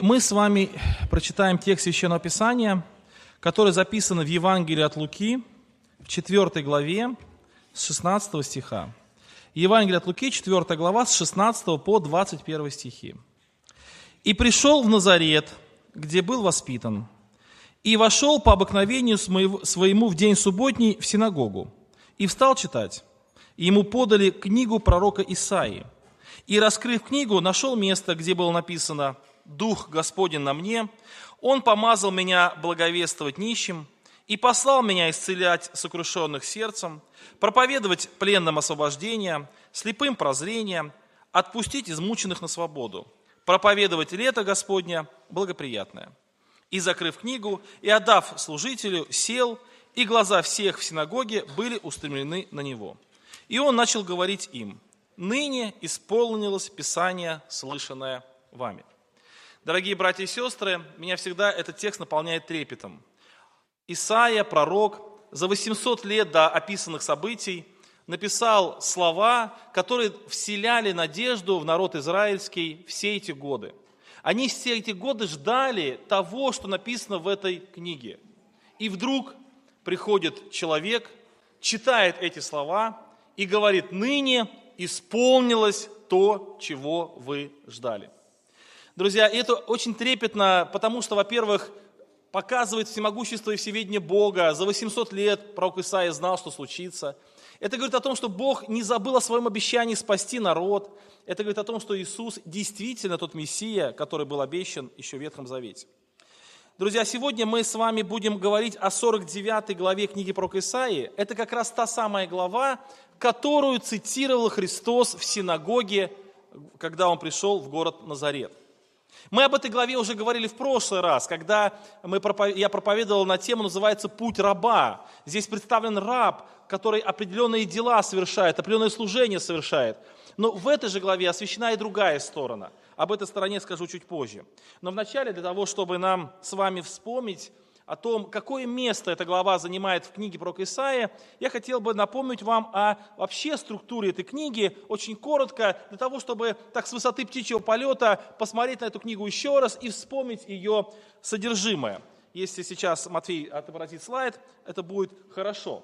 Мы с вами прочитаем текст Священного Писания, который записан в Евангелии от Луки, в 4 главе, с 16 стиха. Евангелие от Луки, 4 глава, с 16 по 21 стихи. «И пришел в Назарет, где был воспитан, и вошел по обыкновению своему в день субботний в синагогу, и встал читать. И ему подали книгу пророка Исаии. И, раскрыв книгу, нашел место, где было написано – Дух Господень на мне, Он помазал меня благовествовать нищим и послал меня исцелять сокрушенных сердцем, проповедовать пленным освобождение, слепым прозрение, отпустить измученных на свободу, проповедовать лето Господня благоприятное. И, закрыв книгу, и отдав служителю, сел, и глаза всех в синагоге были устремлены на него. И он начал говорить им, «Ныне исполнилось Писание, слышанное вами». Дорогие братья и сестры, меня всегда этот текст наполняет трепетом. Исаия, пророк, за 800 лет до описанных событий написал слова, которые вселяли надежду в народ израильский все эти годы. Они все эти годы ждали того, что написано в этой книге. И вдруг приходит человек, читает эти слова и говорит, ныне исполнилось то, чего вы ждали. Друзья, это очень трепетно, потому что, во-первых, показывает всемогущество и всеведение Бога. За 800 лет пророк Исаия знал, что случится. Это говорит о том, что Бог не забыл о своем обещании спасти народ. Это говорит о том, что Иисус действительно тот Мессия, который был обещан еще в Ветхом Завете. Друзья, сегодня мы с вами будем говорить о 49 главе книги пророка Исаии. Это как раз та самая глава, которую цитировал Христос в синагоге, когда он пришел в город Назарет. Мы об этой главе уже говорили в прошлый раз, когда мы, я проповедовал на тему, называется «Путь раба». Здесь представлен раб, который определенные дела совершает, определенное служение совершает. Но в этой же главе освещена и другая сторона. Об этой стороне скажу чуть позже. Но вначале, для того, чтобы нам с вами вспомнить о том, какое место эта глава занимает в книге про Исаия, я хотел бы напомнить вам о вообще структуре этой книги, очень коротко, для того, чтобы так с высоты птичьего полета посмотреть на эту книгу еще раз и вспомнить ее содержимое. Если сейчас Матвей отобразит слайд, это будет хорошо.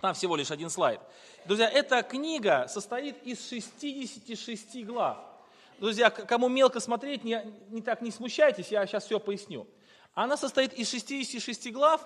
Там всего лишь один слайд. Друзья, эта книга состоит из 66 глав. Друзья, кому мелко смотреть, не, не так не смущайтесь, я сейчас все поясню. Она состоит из 66 глав,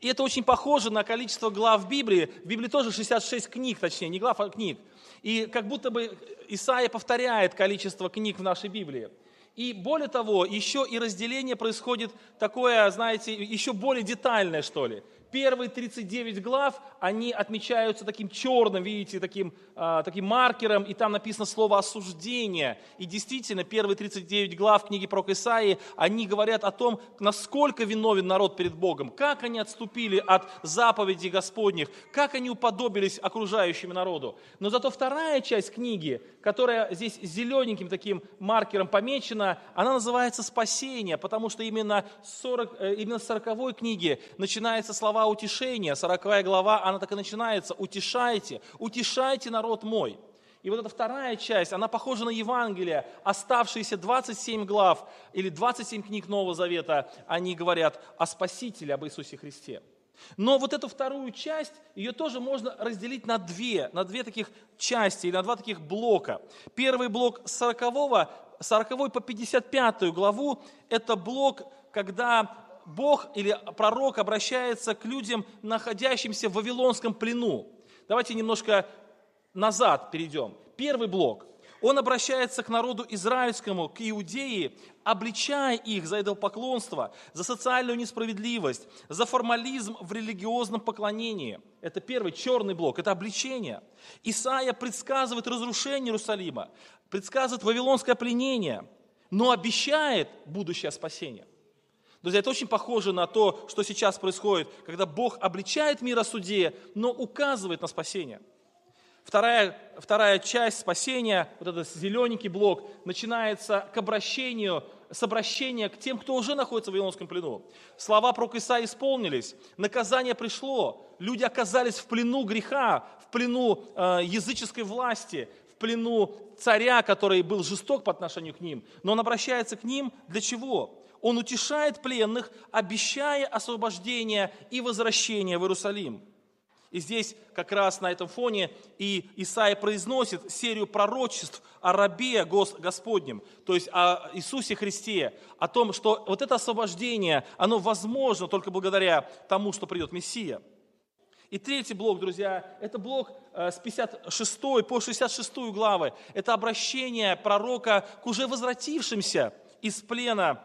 и это очень похоже на количество глав Библии. В Библии тоже 66 книг, точнее, не глав, а книг. И как будто бы Исаия повторяет количество книг в нашей Библии. И более того, еще и разделение происходит такое, знаете, еще более детальное, что ли первые 39 глав, они отмечаются таким черным, видите, таким, э, таким маркером, и там написано слово осуждение. И действительно, первые 39 глав книги про Исаии, они говорят о том, насколько виновен народ перед Богом, как они отступили от заповедей Господних, как они уподобились окружающему народу. Но зато вторая часть книги, которая здесь зелененьким таким маркером помечена, она называется «Спасение», потому что именно, 40, э, именно с 40 книги начинаются слова утешения, 40 глава, она так и начинается, утешайте, утешайте народ мой. И вот эта вторая часть, она похожа на Евангелие. Оставшиеся 27 глав или 27 книг Нового Завета, они говорят о Спасителе, об Иисусе Христе. Но вот эту вторую часть, ее тоже можно разделить на две, на две таких части, или на два таких блока. Первый блок с 40, 40 по 55 главу, это блок, когда Бог или пророк обращается к людям, находящимся в Вавилонском плену. Давайте немножко назад перейдем. Первый блок. Он обращается к народу израильскому, к иудеи, обличая их за идолопоклонство, за социальную несправедливость, за формализм в религиозном поклонении. Это первый черный блок, это обличение. Исаия предсказывает разрушение Иерусалима, предсказывает вавилонское пленение, но обещает будущее спасение. Друзья, это очень похоже на то, что сейчас происходит, когда Бог обличает мир о суде, но указывает на спасение. Вторая, вторая часть спасения, вот этот зелененький блок, начинается к обращению, с обращения к тем, кто уже находится в Вавилонском плену. Слова про Иса исполнились, наказание пришло, люди оказались в плену греха, в плену э, языческой власти, плену царя, который был жесток по отношению к ним, но он обращается к ним для чего? Он утешает пленных, обещая освобождение и возвращение в Иерусалим. И здесь как раз на этом фоне и Исаия произносит серию пророчеств о рабе Господнем, то есть о Иисусе Христе, о том, что вот это освобождение, оно возможно только благодаря тому, что придет Мессия. И третий блок, друзья, это блок э, с 56 по 66 главы. Это обращение пророка к уже возвратившимся из плена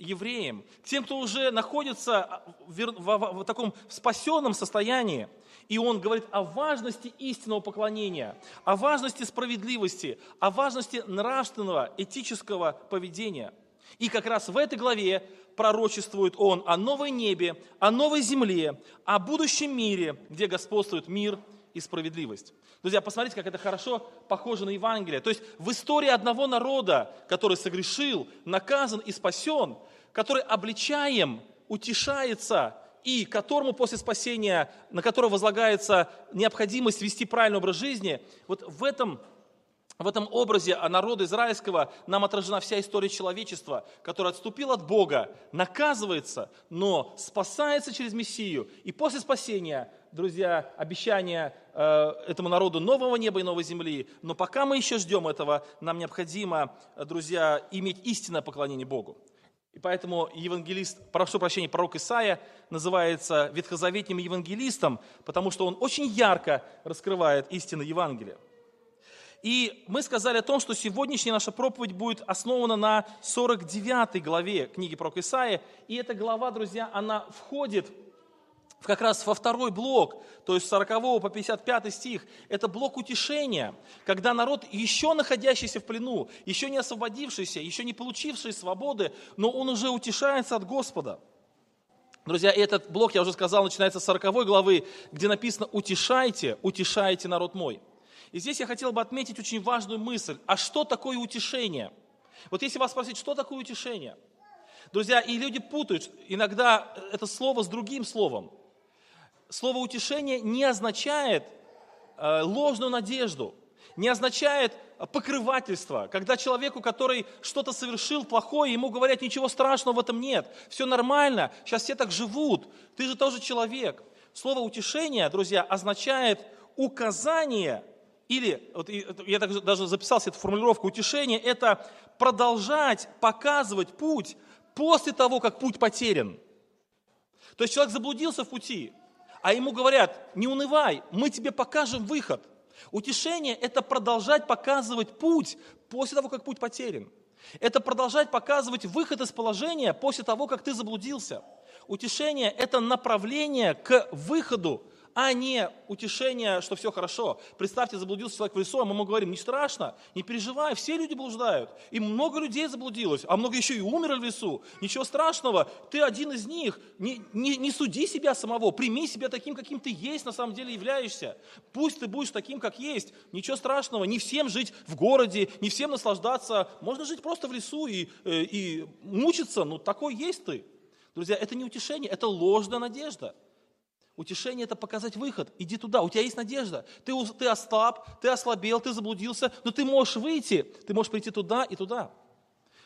евреям, тем, кто уже находится в, в таком спасенном состоянии. И он говорит о важности истинного поклонения, о важности справедливости, о важности нравственного, этического поведения. И как раз в этой главе пророчествует он о новой небе, о новой земле, о будущем мире, где господствует мир и справедливость. Друзья, посмотрите, как это хорошо похоже на Евангелие. То есть в истории одного народа, который согрешил, наказан и спасен, который обличаем, утешается и которому после спасения, на которого возлагается необходимость вести правильный образ жизни, вот в этом в этом образе народа израильского нам отражена вся история человечества, который отступил от Бога, наказывается, но спасается через Мессию. И после спасения, друзья, обещание э, этому народу нового неба и новой земли. Но пока мы еще ждем этого, нам необходимо, друзья, иметь истинное поклонение Богу. И поэтому евангелист, прошу прощения, пророк Исаия называется ветхозаветним евангелистом, потому что он очень ярко раскрывает истины Евангелия. И мы сказали о том, что сегодняшняя наша проповедь будет основана на 49 главе книги пророка Исаия. И эта глава, друзья, она входит как раз во второй блок, то есть с 40 по 55 стих, это блок утешения, когда народ, еще находящийся в плену, еще не освободившийся, еще не получивший свободы, но он уже утешается от Господа. Друзья, этот блок, я уже сказал, начинается с 40 главы, где написано «Утешайте, утешайте народ мой». И здесь я хотел бы отметить очень важную мысль. А что такое утешение? Вот если вас спросить, что такое утешение? Друзья, и люди путают иногда это слово с другим словом слово утешение не означает э, ложную надежду, не означает покрывательство, когда человеку, который что-то совершил плохое, ему говорят, ничего страшного в этом нет, все нормально, сейчас все так живут, ты же тоже человек. Слово утешение, друзья, означает указание или, вот я даже записал себе эту формулировку, утешение – это продолжать показывать путь после того, как путь потерян. То есть человек заблудился в пути, а ему говорят, не унывай, мы тебе покажем выход. Утешение – это продолжать показывать путь после того, как путь потерян. Это продолжать показывать выход из положения после того, как ты заблудился. Утешение – это направление к выходу а не утешение, что все хорошо. Представьте, заблудился человек в лесу, а мы ему говорим, не страшно, не переживай, все люди блуждают. И много людей заблудилось, а много еще и умерли в лесу. Ничего страшного, ты один из них. Не, не, не суди себя самого, прими себя таким, каким ты есть, на самом деле являешься. Пусть ты будешь таким, как есть. Ничего страшного, не всем жить в городе, не всем наслаждаться. Можно жить просто в лесу и, э, и мучиться, ну такой есть ты. Друзья, это не утешение, это ложная надежда. Утешение – это показать выход. Иди туда, у тебя есть надежда. Ты, ты ослаб, ты ослабел, ты заблудился, но ты можешь выйти, ты можешь прийти туда и туда.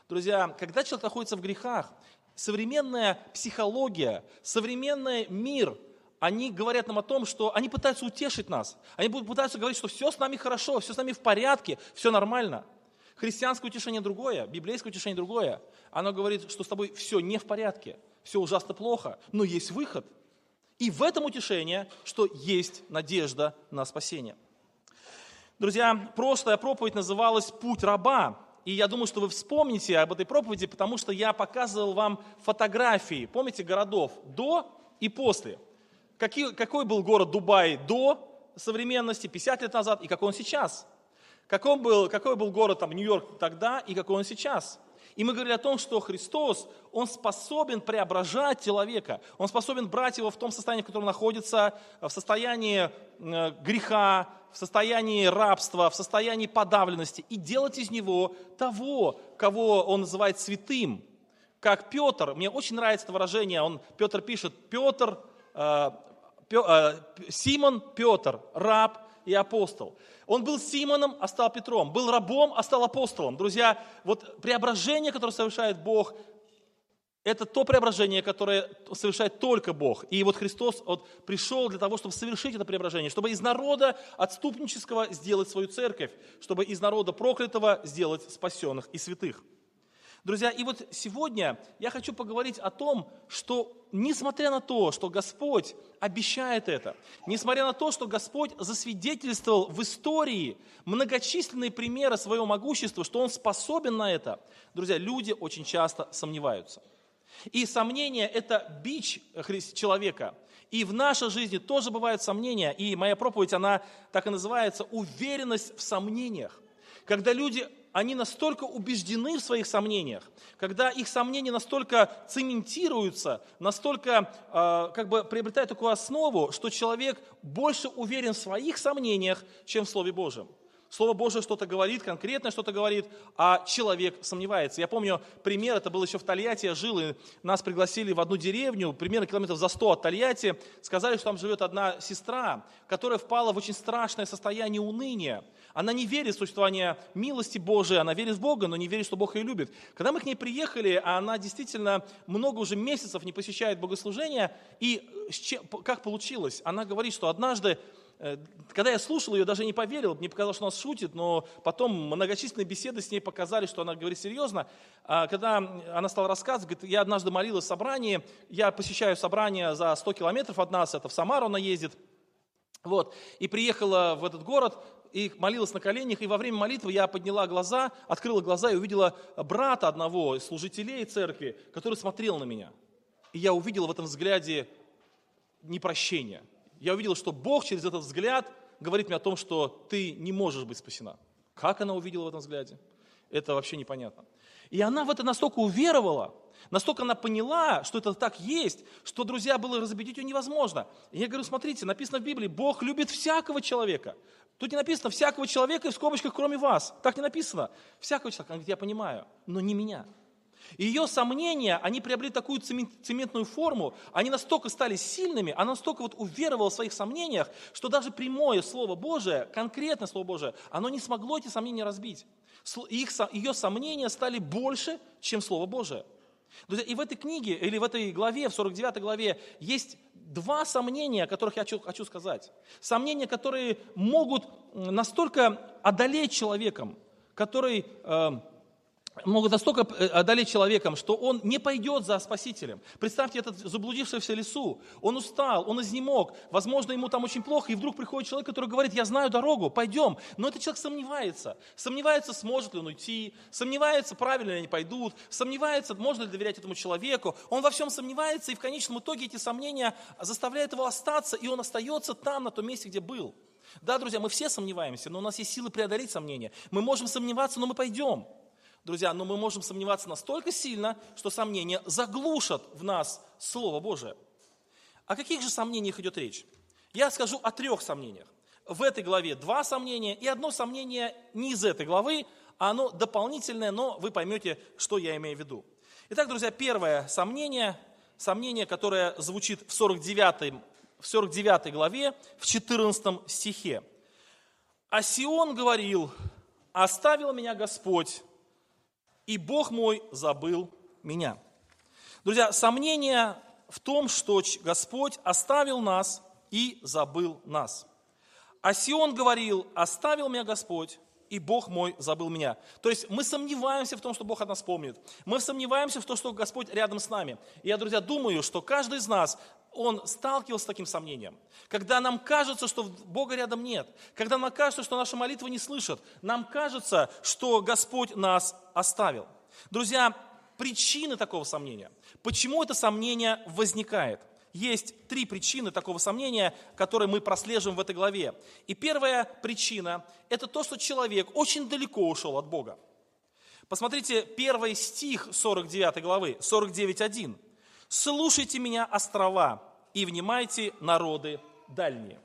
Друзья, когда человек находится в грехах, современная психология, современный мир, они говорят нам о том, что они пытаются утешить нас. Они пытаются говорить, что все с нами хорошо, все с нами в порядке, все нормально. Христианское утешение другое, библейское утешение другое. Оно говорит, что с тобой все не в порядке, все ужасно плохо, но есть выход – и в этом утешение, что есть надежда на спасение. Друзья, прошлая проповедь называлась «Путь раба». И я думаю, что вы вспомните об этой проповеди, потому что я показывал вам фотографии, помните, городов до и после. Какие, какой был город Дубай до современности, 50 лет назад, и какой он сейчас? Какой был, какой был город там, Нью-Йорк тогда и какой он сейчас? И мы говорили о том, что Христос, Он способен преображать человека, Он способен брать его в том состоянии, в котором находится, в состоянии э, греха, в состоянии рабства, в состоянии подавленности, и делать из него того, кого Он называет святым. Как Петр, мне очень нравится это выражение, он, Петр пишет, Петр, э, э, Симон Петр, раб и апостол. Он был Симоном, а стал Петром. Был рабом, а стал апостолом. Друзья, вот преображение, которое совершает Бог, это то преображение, которое совершает только Бог. И вот Христос вот, пришел для того, чтобы совершить это преображение, чтобы из народа отступнического сделать свою церковь, чтобы из народа проклятого сделать спасенных и святых. Друзья, и вот сегодня я хочу поговорить о том, что несмотря на то, что Господь обещает это, несмотря на то, что Господь засвидетельствовал в истории многочисленные примеры своего могущества, что Он способен на это, друзья, люди очень часто сомневаются – и сомнение – это бич человека. И в нашей жизни тоже бывают сомнения. И моя проповедь, она так и называется «Уверенность в сомнениях». Когда люди, они настолько убеждены в своих сомнениях, когда их сомнения настолько цементируются, настолько э, как бы приобретают такую основу, что человек больше уверен в своих сомнениях, чем в Слове Божьем. Слово Божие что-то говорит, конкретно что-то говорит, а человек сомневается. Я помню пример, это был еще в Тольятти, я жил, и нас пригласили в одну деревню, примерно километров за 100 от Тольятти, сказали, что там живет одна сестра, которая впала в очень страшное состояние уныния. Она не верит в существование милости Божией, она верит в Бога, но не верит, что Бог ее любит. Когда мы к ней приехали, а она действительно много уже месяцев не посещает богослужения, и как получилось? Она говорит, что однажды Э, когда я слушал ее, даже не поверил, мне показалось, что она шутит, но потом многочисленные беседы с ней показали, что она говорит серьезно. А когда она стала рассказывать, говорит, я однажды молилась в собрании, я посещаю собрание за 100 километров от нас, это в Самару она ездит, вот, и приехала в этот город, и молилась на коленях, и во время молитвы я подняла глаза, открыла глаза и увидела брата одного из служителей церкви, который смотрел на меня. И я увидела в этом взгляде непрощение – я увидел, что Бог через этот взгляд говорит мне о том, что ты не можешь быть спасена. Как она увидела в этом взгляде? Это вообще непонятно. И она в это настолько уверовала, настолько она поняла, что это так есть, что, друзья, было разубедить ее невозможно. И я говорю, смотрите, написано в Библии, Бог любит всякого человека. Тут не написано всякого человека и в скобочках, кроме вас. Так не написано. Всякого человека. Она говорит, я понимаю, но не меня. И ее сомнения, они приобрели такую цементную форму, они настолько стали сильными, она настолько вот уверовала в своих сомнениях, что даже прямое Слово Божие, конкретное Слово Божие, оно не смогло эти сомнения разбить. Их, ее сомнения стали больше, чем Слово Божие. И в этой книге, или в этой главе, в 49 главе, есть два сомнения, о которых я хочу, хочу сказать. Сомнения, которые могут настолько одолеть человеком, который... Э, могут настолько э, одолеть человеком, что он не пойдет за Спасителем. Представьте этот заблудившийся лесу. Он устал, он изнемог. Возможно, ему там очень плохо, и вдруг приходит человек, который говорит, я знаю дорогу, пойдем. Но этот человек сомневается. Сомневается, сможет ли он уйти, сомневается, правильно ли они пойдут, сомневается, можно ли доверять этому человеку. Он во всем сомневается, и в конечном итоге эти сомнения заставляют его остаться, и он остается там, на том месте, где был. Да, друзья, мы все сомневаемся, но у нас есть силы преодолеть сомнения. Мы можем сомневаться, но мы пойдем. Друзья, но мы можем сомневаться настолько сильно, что сомнения заглушат в нас Слово Божие. О каких же сомнениях идет речь? Я скажу о трех сомнениях. В этой главе два сомнения, и одно сомнение не из этой главы, а оно дополнительное, но вы поймете, что я имею в виду. Итак, друзья, первое сомнение, сомнение, которое звучит в 49, в 49 главе, в 14 стихе. «А говорил, оставил меня Господь, и Бог мой забыл меня. Друзья, сомнение в том, что Господь оставил нас и забыл нас. А говорил, оставил меня Господь, и Бог мой забыл меня. То есть мы сомневаемся в том, что Бог о нас помнит. Мы сомневаемся в том, что Господь рядом с нами. И я, друзья, думаю, что каждый из нас, он сталкивался с таким сомнением. Когда нам кажется, что Бога рядом нет. Когда нам кажется, что наши молитвы не слышат. Нам кажется, что Господь нас оставил. Друзья, причины такого сомнения. Почему это сомнение возникает? Есть три причины такого сомнения, которые мы прослеживаем в этой главе. И первая причина – это то, что человек очень далеко ушел от Бога. Посмотрите, первый стих 49 главы, 49.1. «Слушайте меня, острова, и внимайте, народы дальние».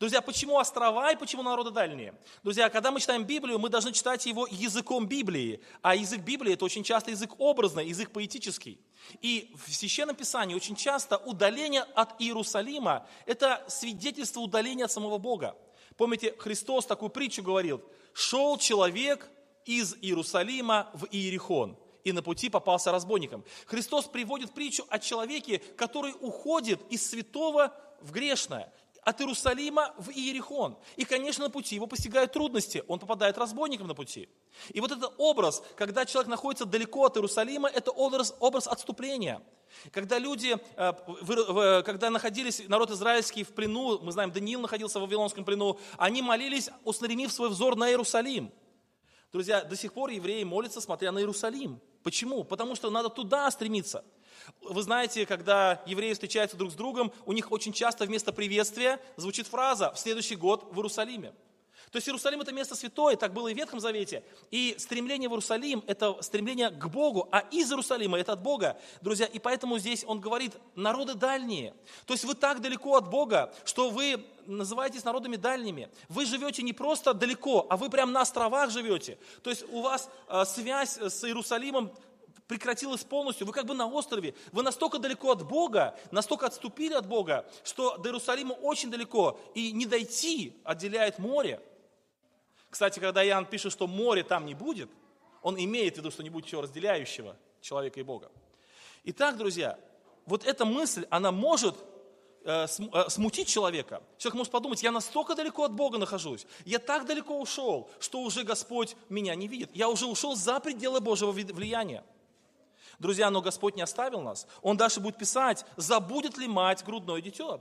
Друзья, почему острова и почему народы дальние? Друзья, когда мы читаем Библию, мы должны читать его языком Библии. А язык Библии – это очень часто язык образный, язык поэтический. И в Священном Писании очень часто удаление от Иерусалима – это свидетельство удаления от самого Бога. Помните, Христос такую притчу говорил. Шел человек из Иерусалима в Иерихон и на пути попался разбойником. Христос приводит притчу о человеке, который уходит из святого в грешное от Иерусалима в Иерихон. И, конечно, на пути его постигают трудности, он попадает разбойником на пути. И вот этот образ, когда человек находится далеко от Иерусалима, это образ, образ отступления. Когда люди, э, когда находились народ израильский в плену, мы знаем, Даниил находился в Вавилонском плену, они молились, устремив свой взор на Иерусалим. Друзья, до сих пор евреи молятся, смотря на Иерусалим. Почему? Потому что надо туда стремиться. Вы знаете, когда евреи встречаются друг с другом, у них очень часто вместо приветствия звучит фраза «в следующий год в Иерусалиме». То есть Иерусалим это место святое, так было и в Ветхом Завете. И стремление в Иерусалим это стремление к Богу, а из Иерусалима это от Бога. Друзья, и поэтому здесь он говорит, народы дальние. То есть вы так далеко от Бога, что вы называетесь народами дальними. Вы живете не просто далеко, а вы прямо на островах живете. То есть у вас э, связь с Иерусалимом прекратилось полностью, вы как бы на острове, вы настолько далеко от Бога, настолько отступили от Бога, что до Иерусалима очень далеко, и не дойти отделяет море. Кстати, когда Иоанн пишет, что море там не будет, он имеет в виду, что не будет чего разделяющего человека и Бога. Итак, друзья, вот эта мысль, она может э, э, смутить человека. Человек может подумать, я настолько далеко от Бога нахожусь, я так далеко ушел, что уже Господь меня не видит. Я уже ушел за пределы Божьего влияния. Друзья, но Господь не оставил нас. Он дальше будет писать, забудет ли мать грудное дитё.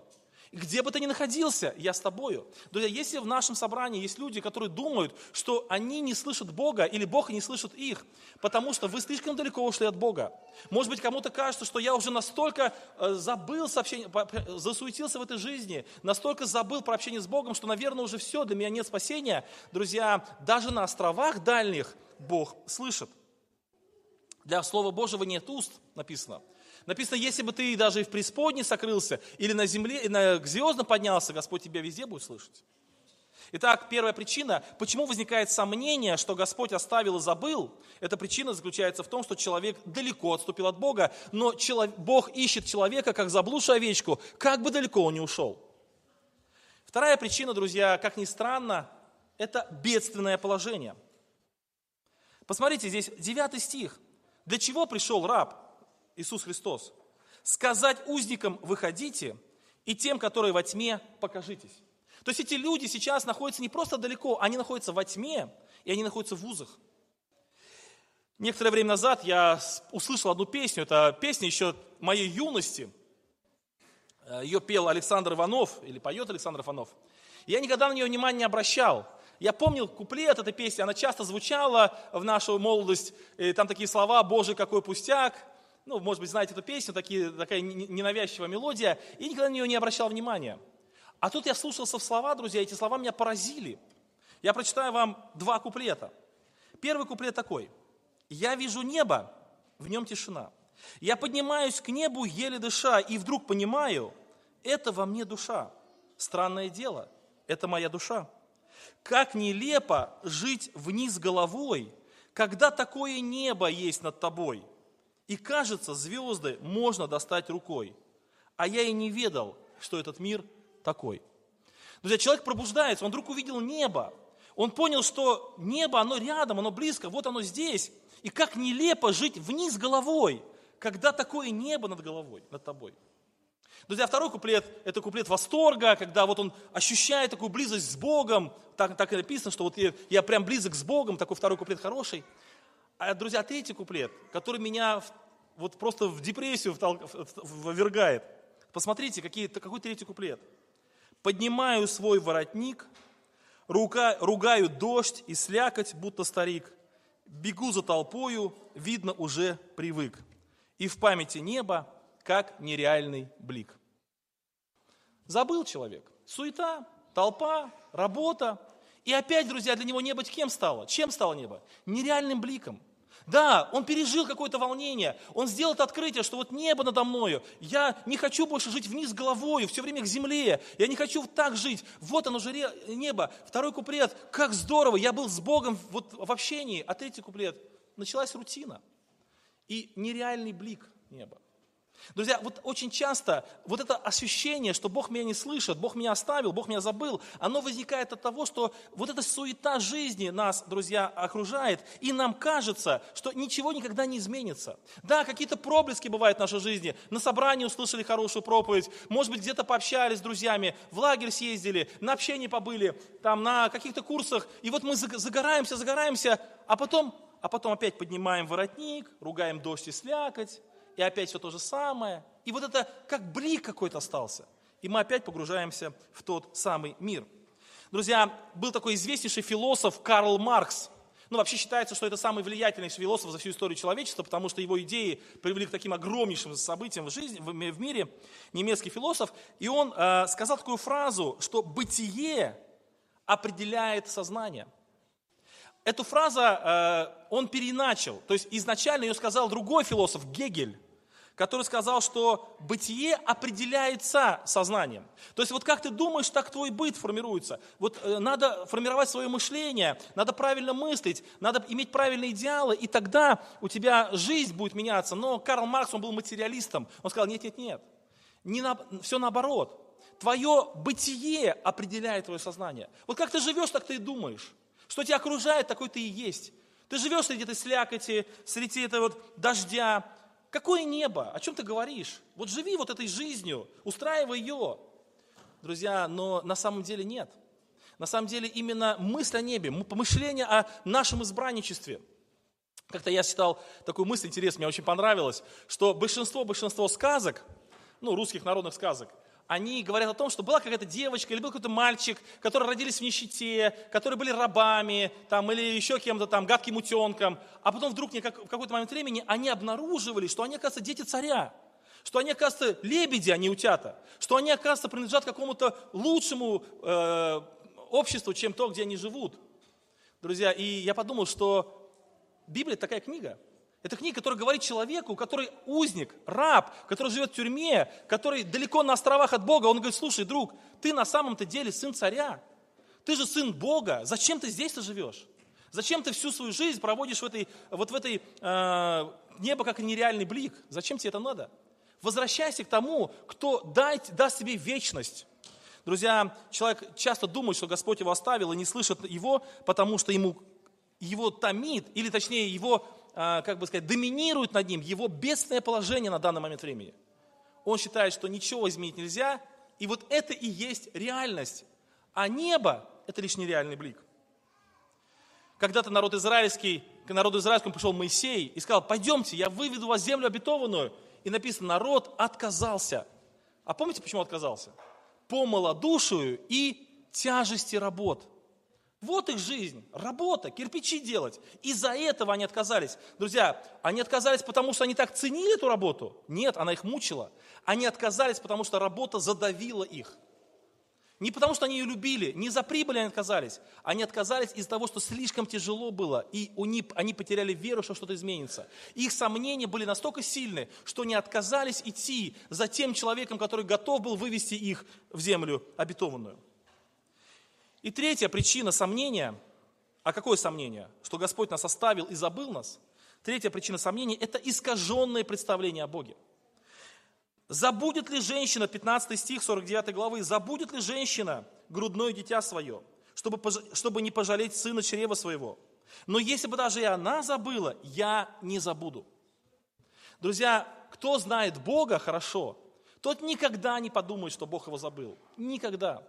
Где бы ты ни находился, я с тобою. Друзья, если в нашем собрании есть люди, которые думают, что они не слышат Бога, или Бог не слышит их, потому что вы слишком далеко ушли от Бога. Может быть, кому-то кажется, что я уже настолько э, забыл сообщение, засуетился в этой жизни, настолько забыл про общение с Богом, что, наверное, уже все, для меня нет спасения. Друзья, даже на островах дальних Бог слышит. Для Слова Божьего нет уст, написано. Написано, если бы ты даже и в преисподней сокрылся, или на земле, и на, к звездам поднялся, Господь тебя везде будет слышать. Итак, первая причина, почему возникает сомнение, что Господь оставил и забыл, эта причина заключается в том, что человек далеко отступил от Бога, но человек, Бог ищет человека, как заблудшую овечку, как бы далеко он не ушел. Вторая причина, друзья, как ни странно, это бедственное положение. Посмотрите, здесь 9 стих. Для чего пришел раб Иисус Христос? Сказать узникам «выходите» и тем, которые во тьме, покажитесь. То есть эти люди сейчас находятся не просто далеко, они находятся во тьме, и они находятся в вузах. Некоторое время назад я услышал одну песню, это песня еще моей юности. Ее пел Александр Иванов, или поет Александр Иванов. Я никогда на нее внимания не обращал. Я помнил куплет этой песни, она часто звучала в нашу молодость, и там такие слова «Боже, какой пустяк», ну, может быть, знаете эту песню, такие, такая ненавязчивая мелодия, и никогда на нее не обращал внимания. А тут я слушался в слова, друзья, эти слова меня поразили. Я прочитаю вам два куплета. Первый куплет такой. «Я вижу небо, в нем тишина. Я поднимаюсь к небу, еле дыша, и вдруг понимаю, это во мне душа. Странное дело, это моя душа. Как нелепо жить вниз головой, когда такое небо есть над тобой. И кажется, звезды можно достать рукой. А я и не ведал, что этот мир такой. Друзья, человек пробуждается, он вдруг увидел небо. Он понял, что небо, оно рядом, оно близко, вот оно здесь. И как нелепо жить вниз головой, когда такое небо над головой, над тобой. Друзья, второй куплет – это куплет восторга, когда вот он ощущает такую близость с Богом. Так, так и написано, что вот я, я прям близок с Богом, такой второй куплет хороший. А, друзья, третий куплет, который меня вот просто в депрессию ввергает. Посмотрите, какие, какой третий куплет. «Поднимаю свой воротник, рука, ругаю дождь и слякоть, будто старик. Бегу за толпою, видно, уже привык. И в памяти неба как нереальный блик. Забыл человек. Суета, толпа, работа. И опять, друзья, для него небо кем стало? Чем стало небо? Нереальным бликом. Да, он пережил какое-то волнение, он сделал это открытие, что вот небо надо мною, я не хочу больше жить вниз головою, все время к земле, я не хочу так жить, вот оно же небо. Второй куплет, как здорово, я был с Богом вот в общении, а третий куплет, началась рутина и нереальный блик неба. Друзья, вот очень часто вот это ощущение, что Бог меня не слышит, Бог меня оставил, Бог меня забыл, оно возникает от того, что вот эта суета жизни нас, друзья, окружает, и нам кажется, что ничего никогда не изменится. Да, какие-то проблески бывают в нашей жизни. На собрании услышали хорошую проповедь, может быть, где-то пообщались с друзьями, в лагерь съездили, на общении побыли, там, на каких-то курсах, и вот мы загораемся, загораемся, а потом, а потом опять поднимаем воротник, ругаем дождь и слякоть, и опять все то же самое. И вот это как блик какой-то остался. И мы опять погружаемся в тот самый мир. Друзья, был такой известнейший философ Карл Маркс. Ну, вообще считается, что это самый влиятельный философ за всю историю человечества, потому что его идеи привели к таким огромнейшим событиям в жизни, в мире. Немецкий философ. И он э, сказал такую фразу, что бытие определяет сознание. Эту фразу э, он переначал. То есть изначально ее сказал другой философ, Гегель который сказал, что бытие определяется сознанием. То есть вот как ты думаешь, так твой быт формируется. Вот э, надо формировать свое мышление, надо правильно мыслить, надо иметь правильные идеалы, и тогда у тебя жизнь будет меняться. Но Карл Маркс, он был материалистом. Он сказал, нет, нет, нет, не на, все наоборот. Твое бытие определяет твое сознание. Вот как ты живешь, так ты и думаешь. Что тебя окружает, такой ты и есть. Ты живешь среди этой слякоти, среди этого вот дождя, Какое небо? О чем ты говоришь? Вот живи вот этой жизнью, устраивай ее. Друзья, но на самом деле нет. На самом деле именно мысль о небе, помышление о нашем избранничестве. Как-то я читал такую мысль интересную, мне очень понравилось, что большинство, большинство сказок, ну, русских народных сказок, они говорят о том, что была какая-то девочка или был какой-то мальчик, которые родились в нищете, которые были рабами там, или еще кем-то там, гадким утенком, а потом вдруг в какой-то момент времени они обнаруживали, что они, оказывается, дети царя, что они, оказывается, лебеди, а не утята, что они, оказывается, принадлежат какому-то лучшему э, обществу, чем то, где они живут. Друзья, и я подумал, что Библия такая книга – это книга, которая говорит человеку, который узник, раб, который живет в тюрьме, который далеко на островах от Бога. Он говорит, слушай, друг, ты на самом-то деле сын царя. Ты же сын Бога. Зачем ты здесь-то живешь? Зачем ты всю свою жизнь проводишь в этой, вот в этой э, небо как нереальный блик? Зачем тебе это надо? Возвращайся к тому, кто дает, даст тебе вечность. Друзья, человек часто думает, что Господь его оставил и не слышит его, потому что ему его томит, или точнее его как бы сказать, доминирует над ним его бедственное положение на данный момент времени. Он считает, что ничего изменить нельзя, и вот это и есть реальность. А небо – это лишь нереальный блик. Когда-то народ израильский, к народу израильскому пришел Моисей и сказал, пойдемте, я выведу вас в землю обетованную. И написано, народ отказался. А помните, почему отказался? По малодушию и тяжести работ – вот их жизнь, работа, кирпичи делать. Из-за этого они отказались. Друзья, они отказались, потому что они так ценили эту работу? Нет, она их мучила. Они отказались, потому что работа задавила их. Не потому, что они ее любили, не за прибыль они отказались. Они отказались из-за того, что слишком тяжело было, и у них, они потеряли веру, что что-то изменится. Их сомнения были настолько сильны, что они отказались идти за тем человеком, который готов был вывести их в землю обетованную. И третья причина сомнения, а какое сомнение? Что Господь нас оставил и забыл нас. Третья причина сомнения – это искаженное представление о Боге. Забудет ли женщина, 15 стих 49 главы, забудет ли женщина грудное дитя свое, чтобы, чтобы не пожалеть сына чрева своего? Но если бы даже и она забыла, я не забуду. Друзья, кто знает Бога хорошо, тот никогда не подумает, что Бог его забыл. Никогда.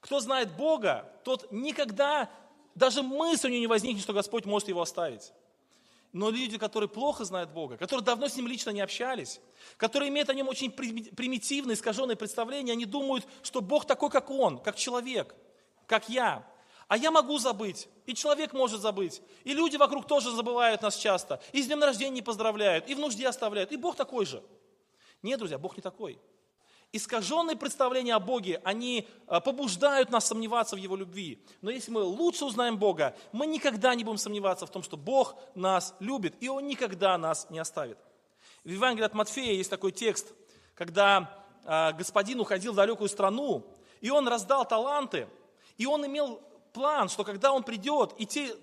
Кто знает Бога, тот никогда, даже мысль у него не возникнет, что Господь может его оставить. Но люди, которые плохо знают Бога, которые давно с Ним лично не общались, которые имеют о Нем очень примитивные, искаженные представления, они думают, что Бог такой, как Он, как человек, как я. А я могу забыть, и человек может забыть, и люди вокруг тоже забывают нас часто, и с днем рождения не поздравляют, и в нужде оставляют, и Бог такой же. Нет, друзья, Бог не такой искаженные представления о Боге, они э, побуждают нас сомневаться в Его любви. Но если мы лучше узнаем Бога, мы никогда не будем сомневаться в том, что Бог нас любит, и Он никогда нас не оставит. В Евангелии от Матфея есть такой текст, когда э, господин уходил в далекую страну, и он раздал таланты, и он имел план, что когда он придет, и те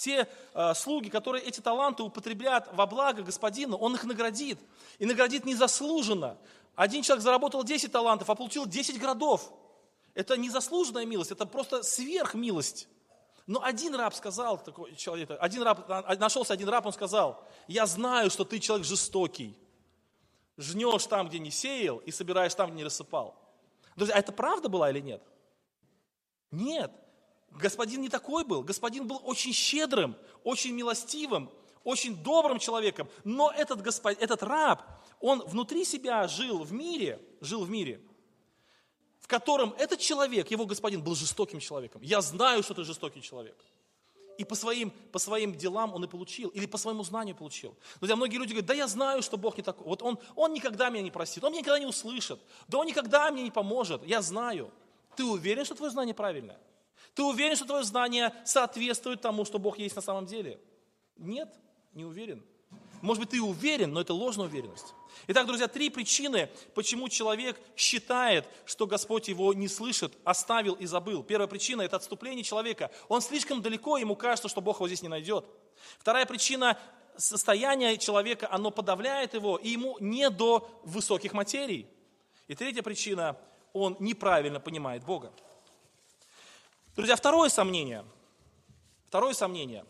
те э, слуги, которые эти таланты употребляют во благо господину, он их наградит. И наградит незаслуженно. Один человек заработал 10 талантов, а получил 10 городов. Это незаслуженная милость, это просто сверхмилость. Но один раб сказал, такой человек, один раб, нашелся один раб, он сказал, я знаю, что ты человек жестокий. Жнешь там, где не сеял, и собираешь там, где не рассыпал. Друзья, а это правда была или нет? Нет. Господин не такой был. Господин был очень щедрым, очень милостивым, очень добрым человеком. Но этот, господ... этот раб, он внутри себя жил в мире, жил в мире, в котором этот человек, его господин, был жестоким человеком. Я знаю, что ты жестокий человек. И по своим, по своим делам он и получил, или по своему знанию получил. Друзья, многие люди говорят, да я знаю, что Бог не такой. Вот он, он никогда меня не простит, он меня никогда не услышит, да он никогда мне не поможет, я знаю. Ты уверен, что твое знание правильное? Ты уверен, что твое знание соответствует тому, что Бог есть на самом деле? Нет, не уверен. Может быть, ты уверен, но это ложная уверенность. Итак, друзья, три причины, почему человек считает, что Господь его не слышит, оставил и забыл. Первая причина – это отступление человека. Он слишком далеко, ему кажется, что Бог его здесь не найдет. Вторая причина – состояние человека, оно подавляет его, и ему не до высоких материй. И третья причина – он неправильно понимает Бога. Друзья, второе сомнение. Второе сомнение.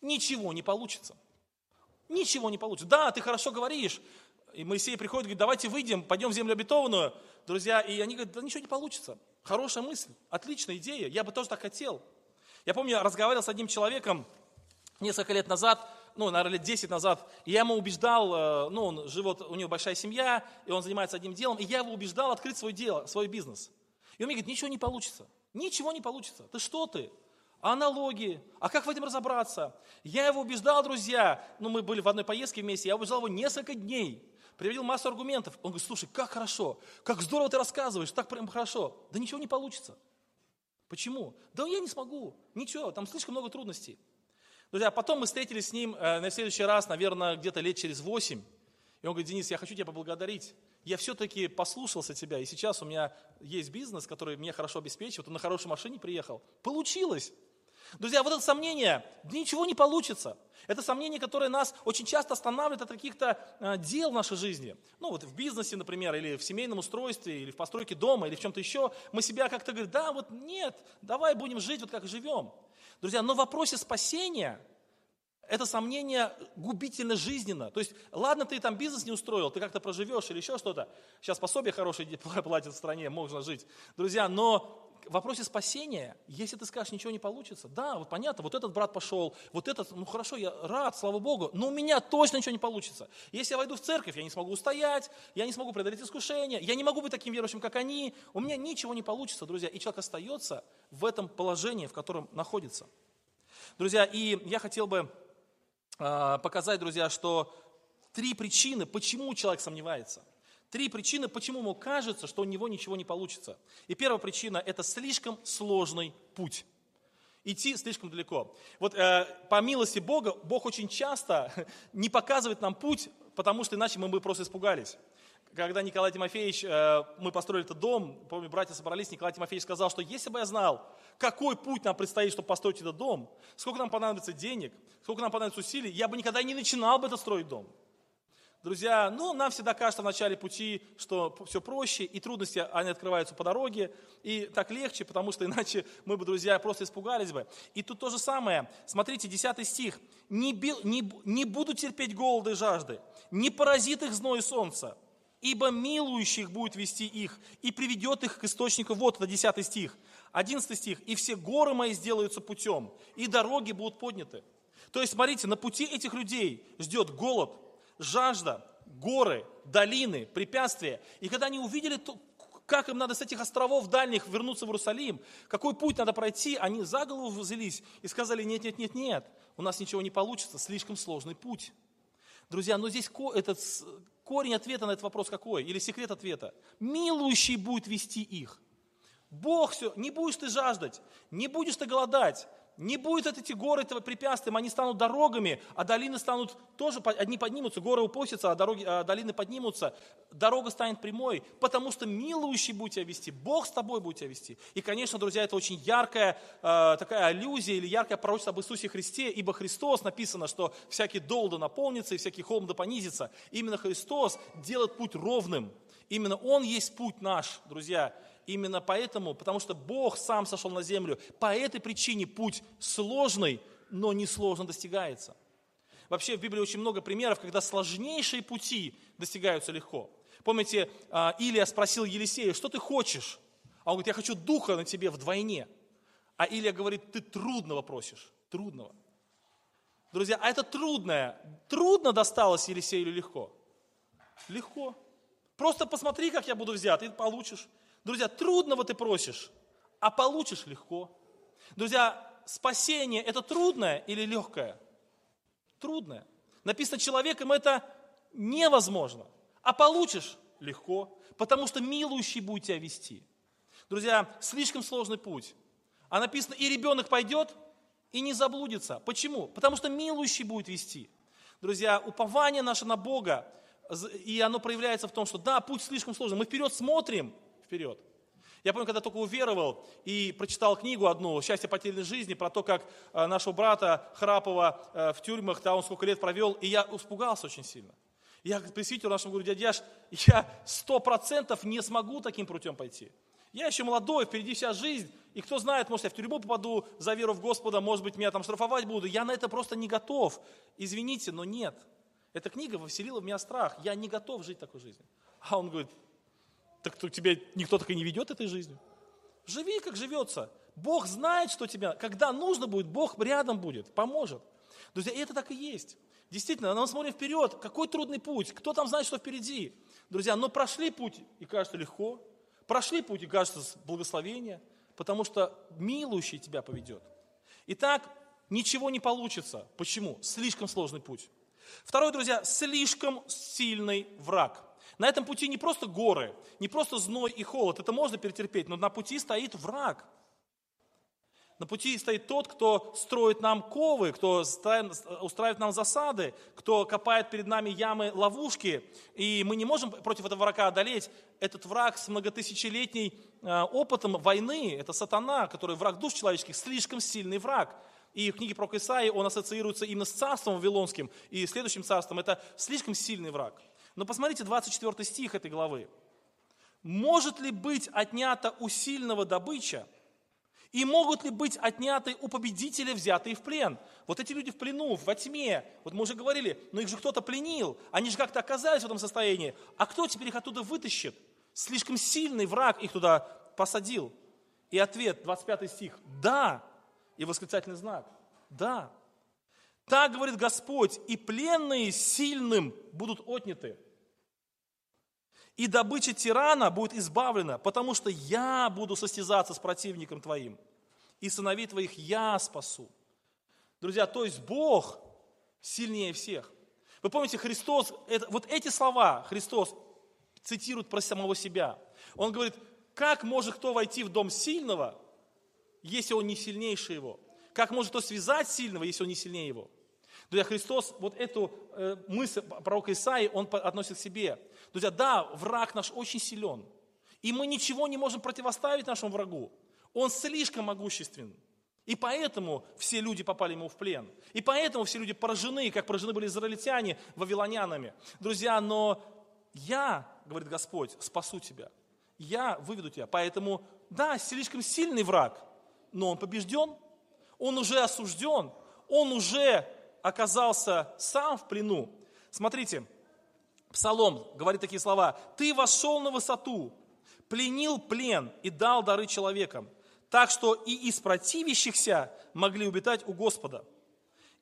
Ничего не получится. Ничего не получится. Да, ты хорошо говоришь. И Моисей приходит говорит, давайте выйдем, пойдем в землю обетованную. Друзья, и они говорят, да ничего не получится. Хорошая мысль, отличная идея, я бы тоже так хотел. Я помню, я разговаривал с одним человеком несколько лет назад, ну, наверное, лет 10 назад, и я ему убеждал, э, ну, он живет, у него большая семья, и он занимается одним делом, и я его убеждал открыть свое дело, свой бизнес. И он мне говорит, ничего не получится, ничего не получится. Ты что ты? А а как в этом разобраться? Я его убеждал, друзья, ну, мы были в одной поездке вместе, я убеждал его несколько дней, приводил массу аргументов. Он говорит, слушай, как хорошо, как здорово ты рассказываешь, так прям хорошо. Да ничего не получится. Почему? Да я не смогу, ничего, там слишком много трудностей. Друзья, потом мы встретились с ним э, на следующий раз, наверное, где-то лет через восемь. И он говорит, Денис, я хочу тебя поблагодарить. Я все-таки послушался тебя, и сейчас у меня есть бизнес, который мне хорошо обеспечивает, он на хорошей машине приехал. Получилось. Друзья, вот это сомнение, ничего не получится. Это сомнение, которое нас очень часто останавливает от каких-то э, дел в нашей жизни. Ну вот в бизнесе, например, или в семейном устройстве, или в постройке дома, или в чем-то еще. Мы себя как-то говорим, да, вот нет, давай будем жить вот как живем. Друзья, но в вопросе спасения это сомнение губительно жизненно. То есть, ладно, ты там бизнес не устроил, ты как-то проживешь или еще что-то. Сейчас пособие хорошее платят в стране, можно жить. Друзья, но в вопросе спасения, если ты скажешь, ничего не получится, да, вот понятно, вот этот брат пошел, вот этот, ну хорошо, я рад, слава Богу, но у меня точно ничего не получится. Если я войду в церковь, я не смогу устоять, я не смогу преодолеть искушение, я не могу быть таким верующим, как они, у меня ничего не получится, друзья. И человек остается в этом положении, в котором находится. Друзья, и я хотел бы э, показать, друзья, что три причины, почему человек сомневается – Три причины, почему ему кажется, что у него ничего не получится. И первая причина – это слишком сложный путь. Идти слишком далеко. Вот э, по милости Бога, Бог очень часто не показывает нам путь, потому что иначе мы бы просто испугались. Когда Николай Тимофеевич, э, мы построили этот дом, помню, братья собрались, Николай Тимофеевич сказал, что если бы я знал, какой путь нам предстоит, чтобы построить этот дом, сколько нам понадобится денег, сколько нам понадобится усилий, я бы никогда не начинал бы это строить дом. Друзья, ну, нам всегда кажется в начале пути, что все проще, и трудности, они открываются по дороге, и так легче, потому что иначе мы бы, друзья, просто испугались бы. И тут то же самое. Смотрите, 10 стих. «Не, бил, не, не буду терпеть голода и жажды, не поразит их зной солнца, ибо милующих будет вести их, и приведет их к источнику». Вот это 10 стих. 11 стих. «И все горы мои сделаются путем, и дороги будут подняты». То есть, смотрите, на пути этих людей ждет голод, жажда, горы, долины, препятствия. И когда они увидели, то, как им надо с этих островов дальних вернуться в Иерусалим, какой путь надо пройти, они за голову взялись и сказали, нет, нет, нет, нет, у нас ничего не получится, слишком сложный путь. Друзья, но здесь этот корень ответа на этот вопрос какой? Или секрет ответа? Милующий будет вести их. Бог все, не будешь ты жаждать, не будешь ты голодать, Не будет эти горы этого препятствием, они станут дорогами, а долины станут тоже, одни поднимутся, горы упустятся, а, дороги, а долины поднимутся. Дорога станет прямой, потому что милующий будет тебя вести, Бог с тобой будет тебя вести. И, конечно, друзья, это очень яркая э, такая аллюзия или яркое пророчество об Иисусе Христе, ибо Христос написано, что всякий дол да наполнится и всякий холм да понизится. Именно Христос делает путь ровным. Именно Он есть путь наш, друзья. Именно поэтому, потому что Бог сам сошел на землю. По этой причине путь сложный, но не сложно достигается. Вообще в Библии очень много примеров, когда сложнейшие пути достигаются легко. Помните, а, Илия спросил Елисея, что ты хочешь? А он говорит, я хочу духа на тебе вдвойне. А Илия говорит, ты трудного просишь, трудного. Друзья, а это трудное, трудно досталось Елисею или легко? Легко. Просто посмотри, как я буду взят, и получишь. Друзья, трудного ты просишь, а получишь легко. Друзья, спасение это трудное или легкое? Трудное. Написано, человеком это невозможно, а получишь легко, потому что милующий будет тебя вести. Друзья, слишком сложный путь. А написано, и ребенок пойдет, и не заблудится. Почему? Потому что милующий будет вести. Друзья, упование наше на Бога, и оно проявляется в том, что да, путь слишком сложный. Мы вперед смотрим, вперед. Я помню, когда только уверовал и прочитал книгу одну «Счастье потерянной жизни» про то, как э, нашего брата Храпова э, в тюрьмах, там он сколько лет провел, и я испугался очень сильно. Я к пресвитеру нашему говорю, дядя Яш, я сто процентов не смогу таким путем пойти. Я еще молодой, впереди вся жизнь, и кто знает, может, я в тюрьму попаду за веру в Господа, может быть, меня там штрафовать будут. Я на это просто не готов. Извините, но нет. Эта книга вселила в меня страх. Я не готов жить такой жизнью. А он говорит, так тебе никто так и не ведет этой жизнью. Живи, как живется. Бог знает, что тебя, когда нужно будет, Бог рядом будет, поможет. Друзья, это так и есть. Действительно, мы смотрим вперед, какой трудный путь, кто там знает, что впереди. Друзья, но прошли путь, и кажется легко. Прошли путь, и кажется благословение, потому что милующий тебя поведет. Итак, ничего не получится. Почему? Слишком сложный путь. Второй, друзья, слишком сильный враг. На этом пути не просто горы, не просто зной и холод, это можно перетерпеть, но на пути стоит враг. На пути стоит тот, кто строит нам ковы, кто устраивает нам засады, кто копает перед нами ямы, ловушки. И мы не можем против этого врага одолеть. Этот враг с многотысячелетней э, опытом войны, это сатана, который враг душ человеческих, слишком сильный враг. И в книге про Исаии он ассоциируется именно с царством Вавилонским и следующим царством. Это слишком сильный враг. Но посмотрите 24 стих этой главы. «Может ли быть отнята у сильного добыча, и могут ли быть отняты у победителя, взятые в плен? Вот эти люди в плену, во тьме, вот мы уже говорили, но их же кто-то пленил, они же как-то оказались в этом состоянии. А кто теперь их оттуда вытащит? Слишком сильный враг их туда посадил. И ответ, 25 стих, да, и восклицательный знак, да. Так говорит Господь, и пленные сильным будут отняты и добыча тирана будет избавлена, потому что я буду состязаться с противником твоим, и сыновей твоих я спасу. Друзья, то есть Бог сильнее всех. Вы помните, Христос, это, вот эти слова Христос цитирует про самого себя. Он говорит, как может кто войти в дом сильного, если он не сильнейший его? Как может кто связать сильного, если он не сильнее его? Друзья, Христос вот эту э, мысль пророка Исаии, он относит к себе. Друзья, да, враг наш очень силен. И мы ничего не можем противоставить нашему врагу. Он слишком могуществен. И поэтому все люди попали ему в плен. И поэтому все люди поражены, как поражены были израильтяне вавилонянами. Друзья, но я, говорит Господь, спасу тебя. Я выведу тебя. Поэтому, да, слишком сильный враг, но он побежден, он уже осужден, он уже оказался сам в плену. Смотрите, Псалом говорит такие слова. «Ты вошел на высоту, пленил плен и дал дары человекам, так что и из противящихся могли убитать у Господа».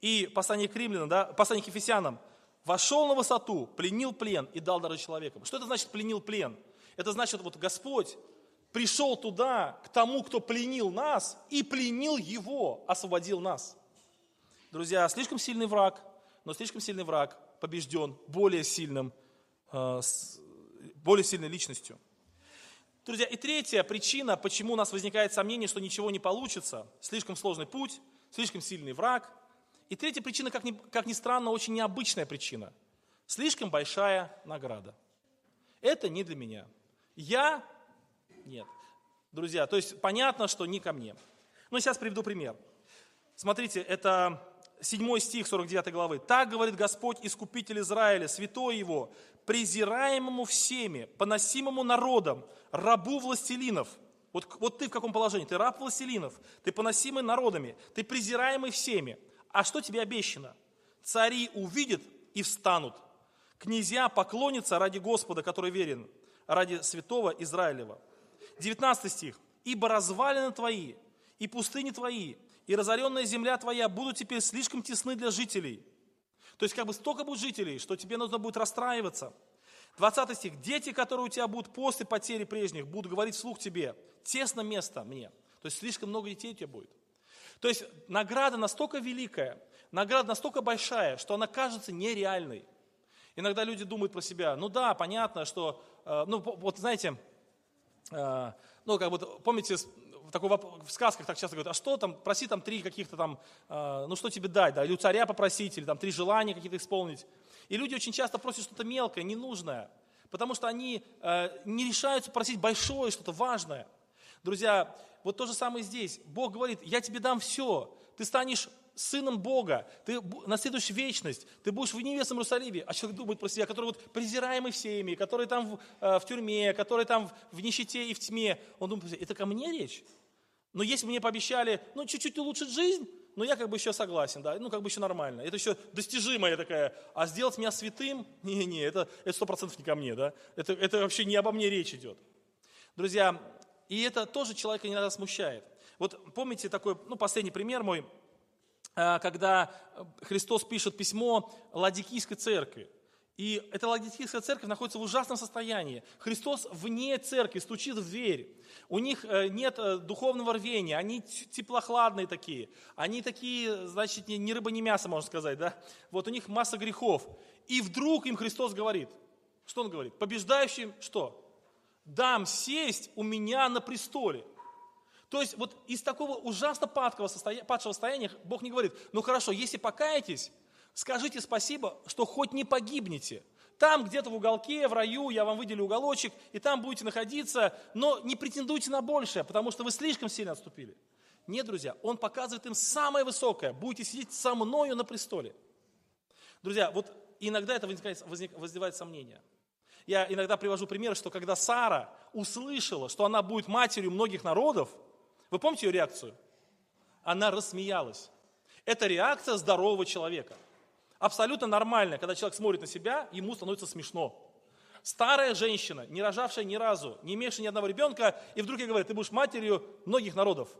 И послание к римлянам, да, послание к ефесянам. «Вошел на высоту, пленил плен и дал дары человекам». Что это значит пленил плен? Это значит, вот Господь пришел туда, к тому, кто пленил нас, и пленил его, освободил нас. Друзья, слишком сильный враг, но слишком сильный враг побежден более сильным, более сильной личностью. Друзья, и третья причина, почему у нас возникает сомнение, что ничего не получится, слишком сложный путь, слишком сильный враг. И третья причина, как ни, как ни странно, очень необычная причина. Слишком большая награда. Это не для меня. Я? Нет. Друзья, то есть понятно, что не ко мне. Ну, сейчас приведу пример. Смотрите, это 7 стих 49 главы. «Так говорит Господь, Искупитель Израиля, святой его, презираемому всеми, поносимому народом, рабу властелинов». Вот, вот ты в каком положении? Ты раб властелинов, ты поносимый народами, ты презираемый всеми. А что тебе обещано? Цари увидят и встанут. Князья поклонятся ради Господа, который верен, ради святого Израилева. 19 стих. «Ибо развалины твои, и пустыни твои, и разоренная земля твоя будут теперь слишком тесны для жителей». То есть как бы столько будет жителей, что тебе нужно будет расстраиваться. 20 стих. «Дети, которые у тебя будут после потери прежних, будут говорить вслух тебе, тесно место мне». То есть слишком много детей у тебя будет. То есть награда настолько великая, награда настолько большая, что она кажется нереальной. Иногда люди думают про себя, ну да, понятно, что, э, ну вот знаете, э, ну как бы, помните, такой в сказках так часто говорят, а что там, проси там три каких-то там, э, ну что тебе дать, да, или у царя попросить, или там три желания какие-то исполнить. И люди очень часто просят что-то мелкое, ненужное, потому что они э, не решаются просить большое, что-то важное. Друзья, вот то же самое здесь. Бог говорит, я тебе дам все. Ты станешь сыном Бога, ты наследуешь вечность, ты будешь в небесном Иерусалиме. А человек думает про себя, который вот презираемый всеми, который там в, э, в тюрьме, который там в, в нищете и в тьме. Он думает, это ко мне речь? Но если мне пообещали, ну, чуть-чуть улучшить жизнь, ну, я как бы еще согласен, да, ну, как бы еще нормально. Это еще достижимая такая. А сделать меня святым? Не-не, это сто процентов не ко мне, да. Это, это вообще не обо мне речь идет. Друзья, и это тоже человека иногда смущает. Вот помните такой, ну, последний пример мой, а, когда Христос пишет письмо Ладикийской церкви. И эта Ладикийская церковь находится в ужасном состоянии. Христос вне церкви, стучит в дверь. У них э, нет э, духовного рвения, они теплохладные такие. Они такие, значит, ни рыба, ни мясо, можно сказать, да? Вот у них масса грехов. И вдруг им Христос говорит, что Он говорит? Побеждающим что? Дам сесть у меня на престоле. То есть вот из такого ужасно падкого состояния, падшего состояния Бог не говорит, ну хорошо, если покаетесь, скажите спасибо, что хоть не погибнете. Там где-то в уголке, в раю, я вам выделю уголочек, и там будете находиться, но не претендуйте на большее, потому что вы слишком сильно отступили. Нет, друзья, Он показывает им самое высокое. Будете сидеть со мною на престоле. Друзья, вот иногда это возникает, возник, возникает сомнение. Я иногда привожу пример, что когда Сара услышала, что она будет матерью многих народов, вы помните ее реакцию? Она рассмеялась. Это реакция здорового человека. Абсолютно нормально, когда человек смотрит на себя, ему становится смешно. Старая женщина, не рожавшая ни разу, не имевшая ни одного ребенка, и вдруг ей говорят, ты будешь матерью многих народов.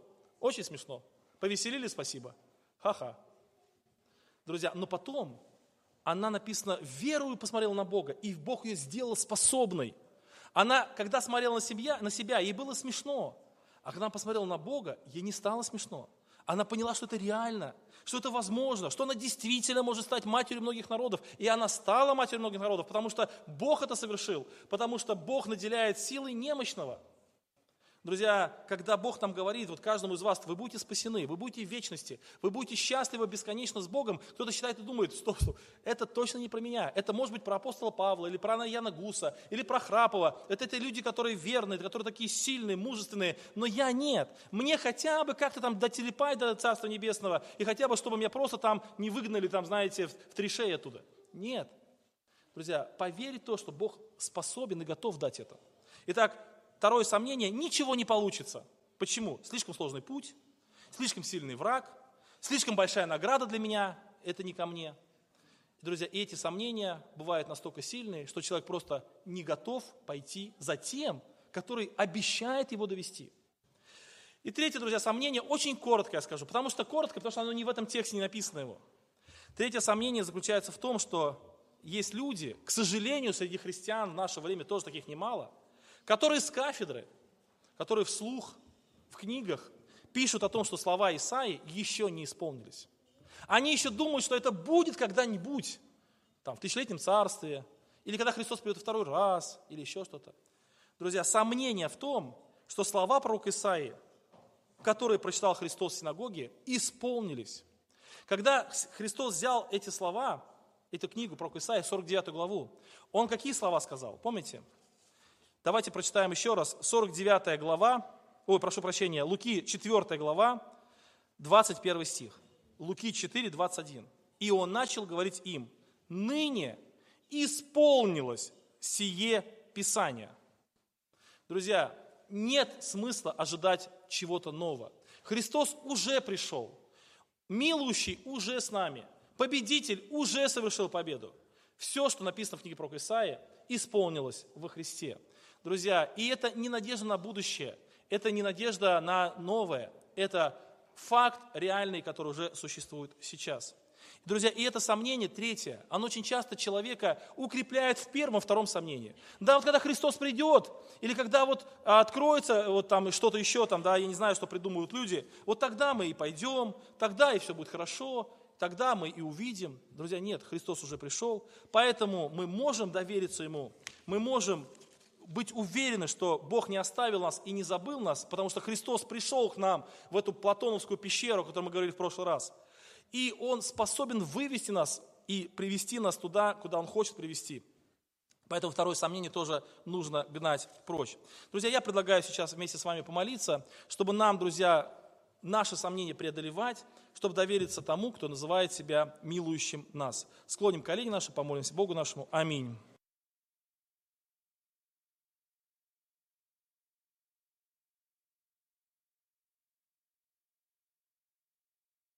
Очень смешно. Повеселили, спасибо. Ха-ха. Друзья, но потом она написано, верую посмотрела на Бога, и Бог ее сделал способной. Она, когда смотрела на себя, на себя, ей было смешно. А когда она посмотрела на Бога, ей не стало смешно. Она поняла, что это реально, что это возможно, что она действительно может стать матерью многих народов. И она стала матерью многих народов, потому что Бог это совершил, потому что Бог наделяет силой немощного – Друзья, когда Бог нам говорит, вот каждому из вас, вы будете спасены, вы будете в вечности, вы будете счастливы бесконечно с Богом, кто-то считает и думает, стоп, стоп, это точно не про меня, это может быть про апостола Павла, или про Яна Гуса, или про Храпова, это те люди, которые верные, которые такие сильные, мужественные, но я нет, мне хотя бы как-то там дотелепать до Царства Небесного, и хотя бы, чтобы меня просто там не выгнали, там, знаете, в, в три шеи оттуда. Нет. Друзья, поверить в то, что Бог способен и готов дать это. Итак, Второе сомнение, ничего не получится. Почему? Слишком сложный путь, слишком сильный враг, слишком большая награда для меня, это не ко мне. Друзья, и эти сомнения бывают настолько сильные, что человек просто не готов пойти за тем, который обещает его довести. И третье, друзья, сомнение, очень коротко я скажу, потому что коротко, потому что оно не в этом тексте не написано его. Третье сомнение заключается в том, что есть люди, к сожалению, среди христиан в наше время тоже таких немало – которые с кафедры, которые вслух в книгах пишут о том, что слова Исаи еще не исполнились. Они еще думают, что это будет когда-нибудь, там, в тысячелетнем царстве, или когда Христос придет второй раз, или еще что-то. Друзья, сомнение в том, что слова пророка Исаии которые прочитал Христос в синагоге, исполнились. Когда Христос взял эти слова, эту книгу про Исаия, 49 главу, Он какие слова сказал? Помните? Давайте прочитаем еще раз. 49 глава, ой, прошу прощения, Луки 4 глава, 21 стих. Луки 4, 21. И он начал говорить им, ныне исполнилось сие Писание. Друзья, нет смысла ожидать чего-то нового. Христос уже пришел. Милующий уже с нами. Победитель уже совершил победу. Все, что написано в книге про Исаия, исполнилось во Христе. Друзья, и это не надежда на будущее, это не надежда на новое, это факт реальный, который уже существует сейчас. Друзья, и это сомнение, третье, оно очень часто человека укрепляет в первом, втором сомнении. Да, вот когда Христос придет, или когда вот откроется вот там что-то еще, там, да, я не знаю, что придумывают люди, вот тогда мы и пойдем, тогда и все будет хорошо, тогда мы и увидим. Друзья, нет, Христос уже пришел, поэтому мы можем довериться Ему, мы можем быть уверены, что Бог не оставил нас и не забыл нас, потому что Христос пришел к нам в эту платоновскую пещеру, о которой мы говорили в прошлый раз. И Он способен вывести нас и привести нас туда, куда Он хочет привести. Поэтому второе сомнение тоже нужно гнать прочь. Друзья, я предлагаю сейчас вместе с вами помолиться, чтобы нам, друзья, наши сомнения преодолевать, чтобы довериться тому, кто называет себя милующим нас. Склоним колени наши, помолимся Богу нашему. Аминь.